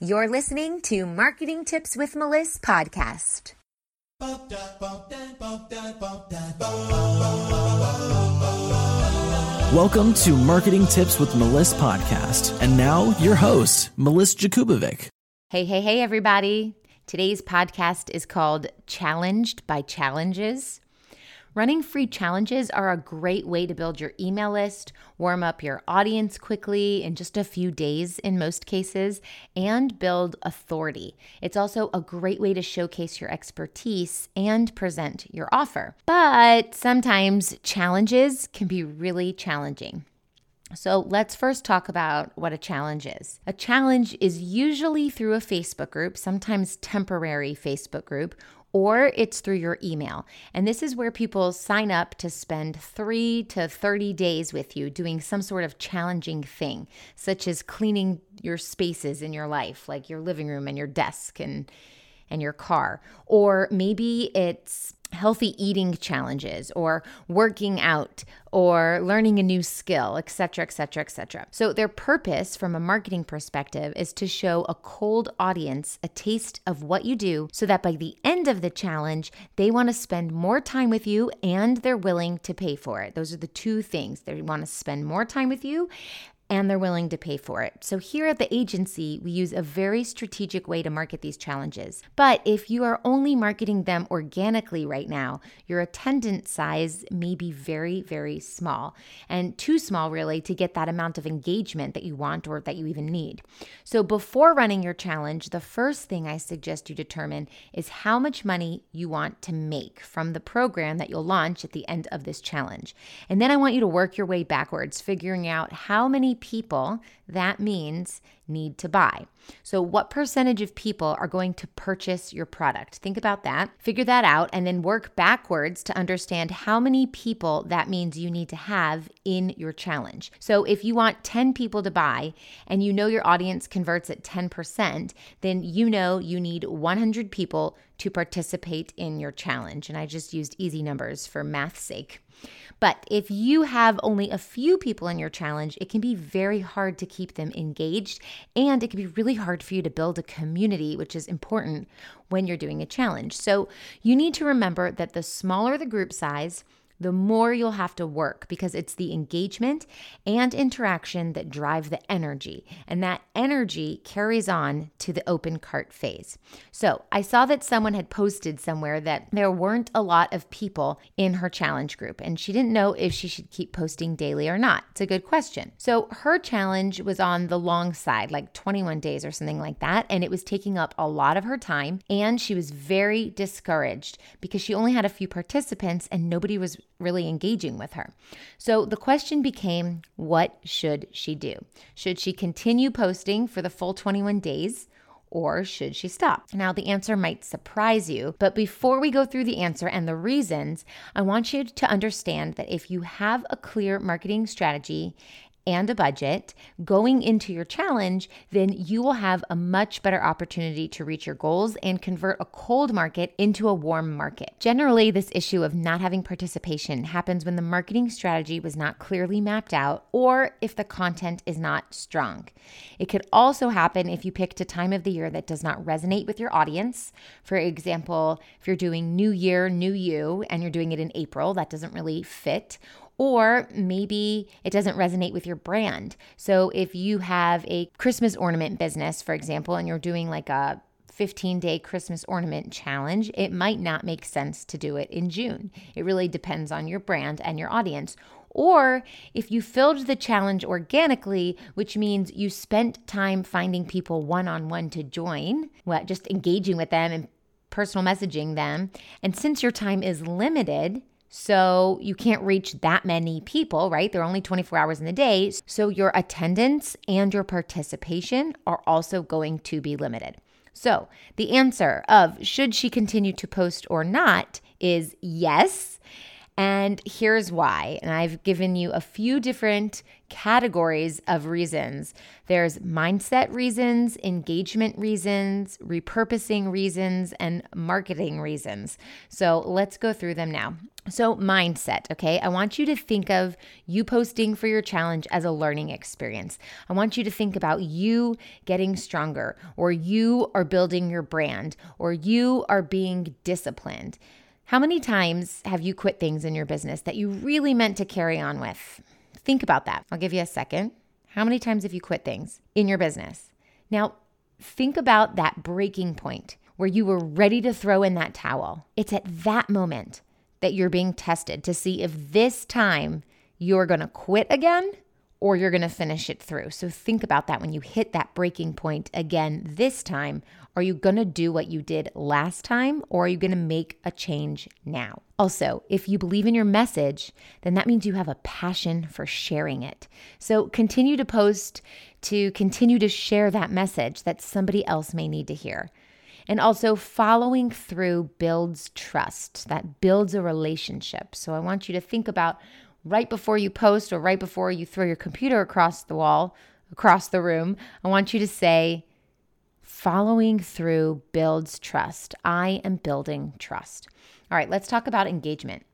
You're listening to Marketing Tips with Melissa podcast. Welcome to Marketing Tips with Melissa podcast. And now your host, Melissa Jakubowicz. Hey, hey, hey, everybody. Today's podcast is called Challenged by Challenges. Running free challenges are a great way to build your email list, warm up your audience quickly in just a few days in most cases, and build authority. It's also a great way to showcase your expertise and present your offer. But sometimes challenges can be really challenging. So let's first talk about what a challenge is. A challenge is usually through a Facebook group, sometimes temporary Facebook group, or it's through your email. And this is where people sign up to spend three to 30 days with you doing some sort of challenging thing, such as cleaning your spaces in your life, like your living room and your desk and and your car. Or maybe it's healthy eating challenges or working out or learning a new skill, etc., etc., etc. So their purpose from a marketing perspective is to show a cold audience a taste of what you do so that by the end of the challenge, they want to spend more time with you and they're willing to pay for it. Those are the two things. They want to spend more time with you and they're willing to pay for it. So, here at the agency, we use a very strategic way to market these challenges. But if you are only marketing them organically right now, your attendance size may be very, very small and too small, really, to get that amount of engagement that you want or that you even need. So, before running your challenge, the first thing I suggest you determine is how much money you want to make from the program that you'll launch at the end of this challenge. And then I want you to work your way backwards, figuring out how many people that means need to buy. So, what percentage of people are going to purchase your product? Think about that, figure that out, and then work backwards to understand how many people that means you need to have in your challenge. So, if you want 10 people to buy and you know your audience converts at 10%, then you know you need 100 people to participate in your challenge. And I just used easy numbers for math's sake. But if you have only a few people in your challenge, it can be very hard to keep them engaged and it can be really hard for you to build a community, which is important when you're doing a challenge. So you need to remember that the smaller the group size, the more you'll have to work because it's the engagement and interaction that drive the energy. And that energy carries on to the open cart phase. So I saw that someone had posted somewhere that there weren't a lot of people in her challenge group, and she didn't know if she should keep posting daily or not. It's a good question. So her challenge was on the long side, like 21 days or something like that. And it was taking up a lot of her time. And she was very discouraged because she only had a few participants and nobody was really engaging with her. So the question became what should she do? Should she continue posting for the full 21 days? Or should she stop? Now, the answer might surprise you, but before we go through the answer and the reasons, I want you to understand that if you have a clear marketing strategy and a budget going into your challenge, then you will have a much better opportunity to reach your goals and convert a cold market into a warm market. Generally, this issue of not having participation happens when the marketing strategy was not clearly mapped out or if the content is not strong. It could also happen if you picked a time of the year that does not resonate with your audience. For example, if you're doing New Year, New You, and you're doing it in April, that doesn't really fit or maybe it doesn't resonate with your brand. So if you have a Christmas ornament business, for example, and you're doing like a 15 day Christmas ornament challenge, it might not make sense to do it in June. It really depends on your brand and your audience. Or if you filled the challenge organically, which means you spent time finding people one on one to join, what, just engaging with them and personal messaging them. And since your time is limited, so you can't reach that many people, right? There are only 24 hours in the day. So your attendance and your participation are also going to be limited. So the answer of should she continue to post or not is yes. And here's why. And I've given you a few different categories of reasons there's mindset reasons, engagement reasons, repurposing reasons, and marketing reasons. So let's go through them now. So, mindset, okay? I want you to think of you posting for your challenge as a learning experience. I want you to think about you getting stronger, or you are building your brand, or you are being disciplined. How many times have you quit things in your business that you really meant to carry on with? Think about that. I'll give you a second. How many times have you quit things in your business? Now, think about that breaking point where you were ready to throw in that towel. It's at that moment that you're being tested to see if this time you're going to quit again or you're going to finish it through. So think about that when you hit that breaking point again this time. Are you going to do what you did last time or are you going to make a change now? Also, if you believe in your message, then that means you have a passion for sharing it. So continue to post to continue to share that message that somebody else may need to hear. And also, following through builds trust, that builds a relationship. So, I want you to think about right before you post or right before you throw your computer across the wall, across the room, I want you to say, following through builds trust. I am building trust. All right, let's talk about engagement.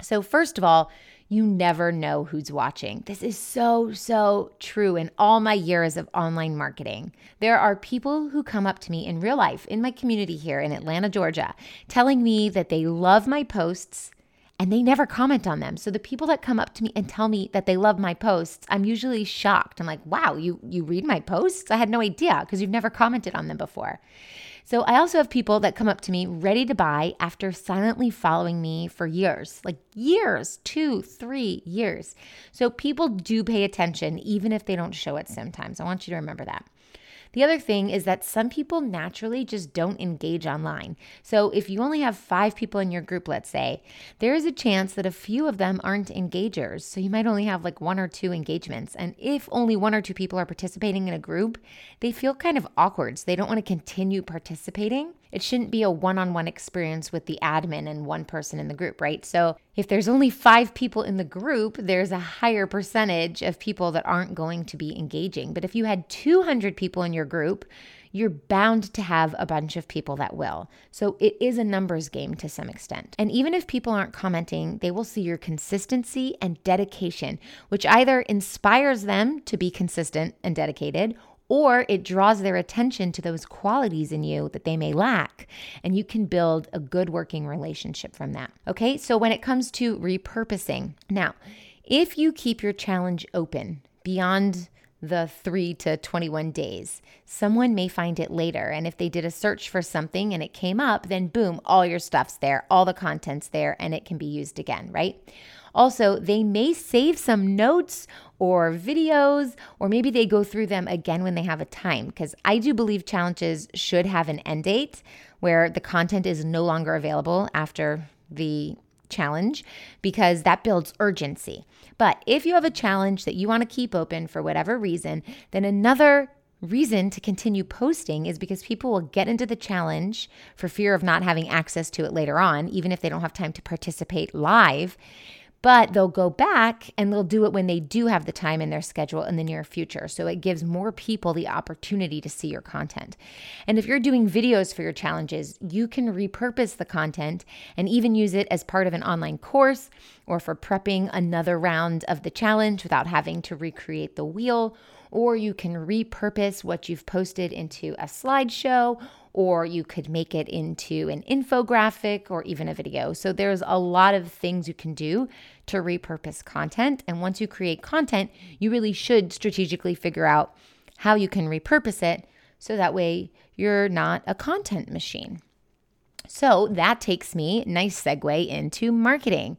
So, first of all, you never know who's watching. This is so, so true in all my years of online marketing. There are people who come up to me in real life in my community here in Atlanta, Georgia, telling me that they love my posts and they never comment on them. So the people that come up to me and tell me that they love my posts, I'm usually shocked. I'm like, "Wow, you you read my posts? I had no idea because you've never commented on them before." So I also have people that come up to me ready to buy after silently following me for years, like years, 2, 3 years. So people do pay attention even if they don't show it sometimes. I want you to remember that. The other thing is that some people naturally just don't engage online. So if you only have five people in your group, let's say, there is a chance that a few of them aren't engagers. So you might only have like one or two engagements. And if only one or two people are participating in a group, they feel kind of awkward. So they don't want to continue participating. It shouldn't be a one on one experience with the admin and one person in the group, right? So if there's only five people in the group, there's a higher percentage of people that aren't going to be engaging. But if you had 200 people in your group, you're bound to have a bunch of people that will. So it is a numbers game to some extent. And even if people aren't commenting, they will see your consistency and dedication, which either inspires them to be consistent and dedicated or it draws their attention to those qualities in you that they may lack. And you can build a good working relationship from that. Okay, so when it comes to repurposing, now, if you keep your challenge open beyond the 3 to 21 days. Someone may find it later. And if they did a search for something and it came up, then boom, all your stuff's there, all the content's there, and it can be used again, right? Also, they may save some notes or videos, or maybe they go through them again when they have a time. Because I do believe challenges should have an end date where the content is no longer available after the challenge because that builds urgency. But if you have a challenge that you want to keep open for whatever reason, then another reason to continue posting is because people will get into the challenge for fear of not having access to it later on, even if they don't have time to participate live but they'll go back and they'll do it when they do have the time in their schedule in the near future. So it gives more people the opportunity to see your content. And if you're doing videos for your challenges, you can repurpose the content and even use it as part of an online course or for prepping another round of the challenge without having to recreate the wheel. Or you can repurpose what you've posted into a slideshow or you could make it into an infographic or even a video. So there's a lot of things you can do to repurpose content. And once you create content, you really should strategically figure out how you can repurpose it so that way you're not a content machine. So that takes me, nice segue into marketing.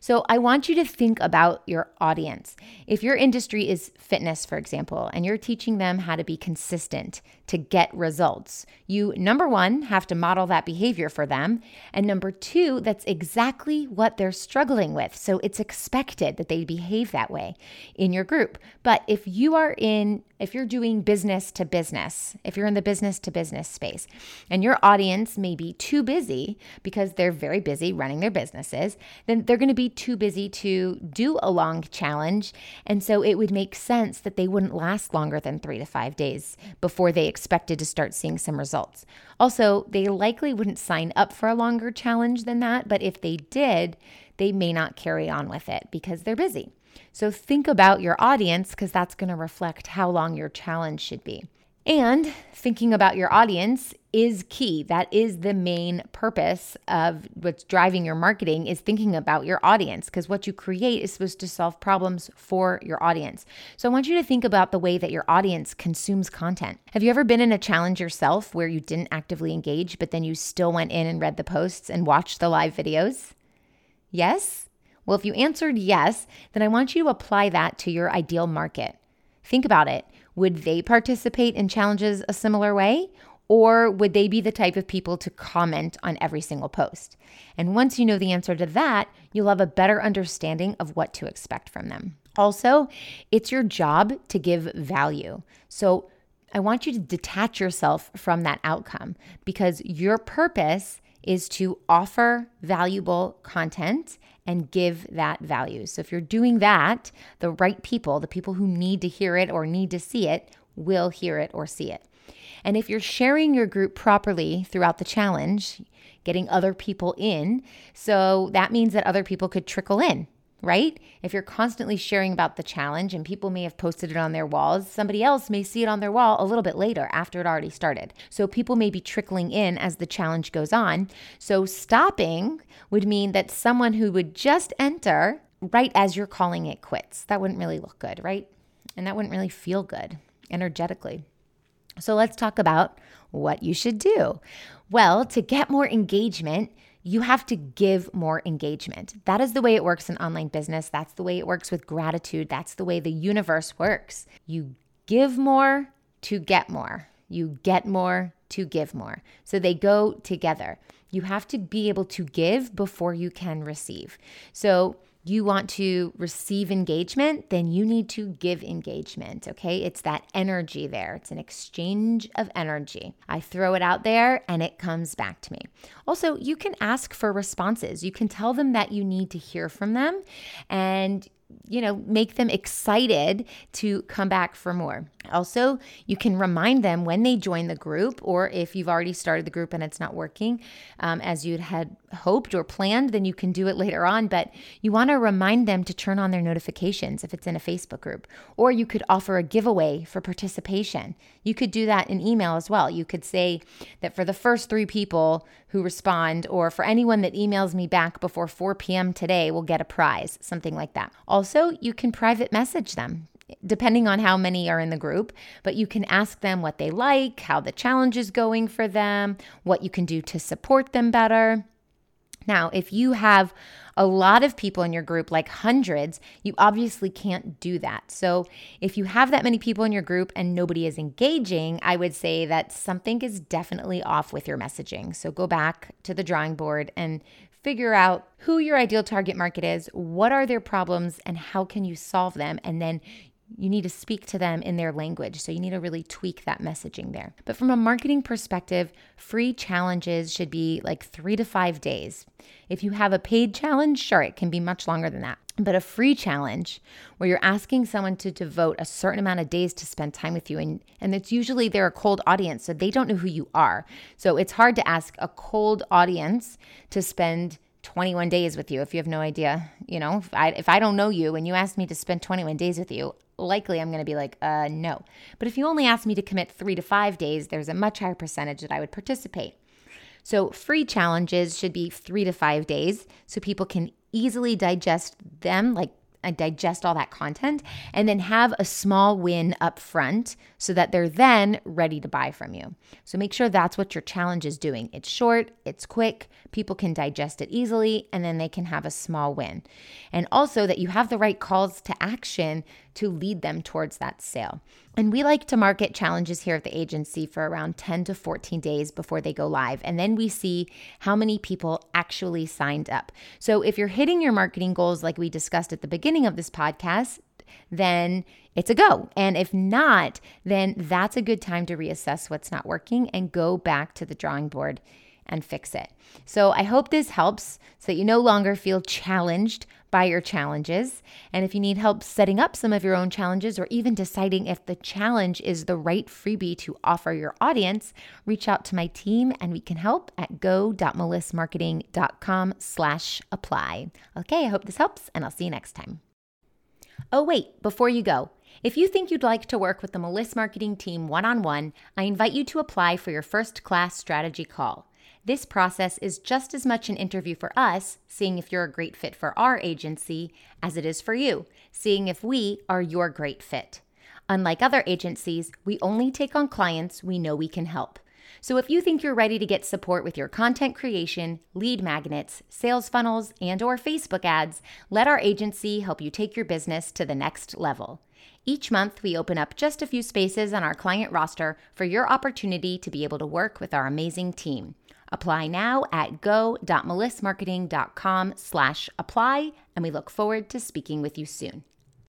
So I want you to think about your audience. If your industry is fitness, for example, and you're teaching them how to be consistent to get results, you, number one, have to model that behavior for them. And number two, that's exactly what they're struggling with. So it's expected that they behave that way in your group. But if you are in if you're doing business to business, if you're in the business to business space, and your audience may be too busy because they're very busy running their businesses, then they're going to be too busy to do a long challenge. And so it would make sense that they wouldn't last longer than three to five days before they expected to start seeing some results. Also, they likely wouldn't sign up for a longer challenge than that, but if they did, they may not carry on with it because they're busy. So think about your audience because that's going to reflect how long your challenge should be. And thinking about your audience is key. That is the main purpose of what's driving your marketing is thinking about your audience because what you create is supposed to solve problems for your audience. So I want you to think about the way that your audience consumes content. Have you ever been in a challenge yourself where you didn't actively engage but then you still went in and read the posts and watched the live videos? Yes? Well, if you answered yes, then I want you to apply that to your ideal market. Think about it. Would they participate in challenges a similar way? Or would they be the type of people to comment on every single post? And once you know the answer to that, you'll have a better understanding of what to expect from them. Also, it's your job to give value. So I want you to detach yourself from that outcome because your purpose is to offer valuable content and give that value. So if you're doing that, the right people, the people who need to hear it or need to see it, will hear it or see it. And if you're sharing your group properly throughout the challenge, getting other people in, so that means that other people could trickle in right? If you're constantly sharing about the challenge and people may have posted it on their walls, somebody else may see it on their wall a little bit later after it already started. So people may be trickling in as the challenge goes on. So stopping would mean that someone who would just enter right as you're calling it quits. That wouldn't really look good, right? And that wouldn't really feel good energetically. So let's talk about what you should do. Well, to get more engagement, you have to give more engagement. That is the way it works in online business. That's the way it works with gratitude. That's the way the universe works. You give more to get more. You get more to give more. So they go together. You have to be able to give before you can receive. So you want to receive engagement, then you need to give engagement. Okay. It's that energy there. It's an exchange of energy. I throw it out there and it comes back to me. Also, you can ask for responses. You can tell them that you need to hear from them and you know, make them excited to come back for more. Also, you can remind them when they join the group, or if you've already started the group and it's not working um, as you had hoped or planned, then you can do it later on. But you want to remind them to turn on their notifications if it's in a Facebook group, or you could offer a giveaway for participation. You could do that in email as well. You could say that for the first three people who respond, or for anyone that emails me back before 4 p.m. today, will get a prize, something like that. Also, you can private message them depending on how many are in the group, but you can ask them what they like, how the challenge is going for them, what you can do to support them better. Now, if you have a lot of people in your group, like hundreds, you obviously can't do that. So, if you have that many people in your group and nobody is engaging, I would say that something is definitely off with your messaging. So, go back to the drawing board and figure out who your ideal target market is, what are their problems, and how can you solve them. And then you need to speak to them in their language. So you need to really tweak that messaging there. But from a marketing perspective, free challenges should be like three to five days. If you have a paid challenge, sure, it can be much longer than that. But a free challenge where you're asking someone to devote a certain amount of days to spend time with you, and, and it's usually they're a cold audience, so they don't know who you are. So it's hard to ask a cold audience to spend 21 days with you if you have no idea you know if i if i don't know you and you ask me to spend 21 days with you likely I'm going to be like, uh, no. But if you only ask me to commit three to five days, there's a much higher percentage that I would participate. So, free challenges should be three to five days so people can easily digest them, like digest all that content, and then have a small win up front so that they're then ready to buy from you. So make sure that's what your challenge is doing. It's short, it's quick, people can digest it easily, and then they can have a small win. And also that you have the right calls to action to lead them towards that sale. And we like to market challenges here at the agency for around 10 to 14 days before they go live. And then we see how many people actually signed up. So if you're hitting your marketing goals, like we discussed at the beginning of this podcast, then it's a go. And if not, then that's a good time to reassess what's not working and go back to the drawing board and fix it. So I hope this helps so that you no longer feel challenged your challenges. And if you need help setting up some of your own challenges or even deciding if the challenge is the right freebie to offer your audience, reach out to my team and we can help at go.melissmarketing.com slash apply. Okay, I hope this helps and I'll see you next time. Oh, wait, before you go, if you think you'd like to work with the Meliss Marketing team one on one, I invite you to apply for your first class strategy call. This process is just as much an interview for us, seeing if you're a great fit for our agency, as it is for you, seeing if we are your great fit. Unlike other agencies, we only take on clients we know we can help. So if you think you're ready to get support with your content creation, lead magnets, sales funnels, and or Facebook ads, let our agency help you take your business to the next level. Each month, we open up just a few spaces on our client roster for your opportunity to be able to work with our amazing team. Apply now at go.melissmarketing.com slash apply, and we look forward to speaking with you soon.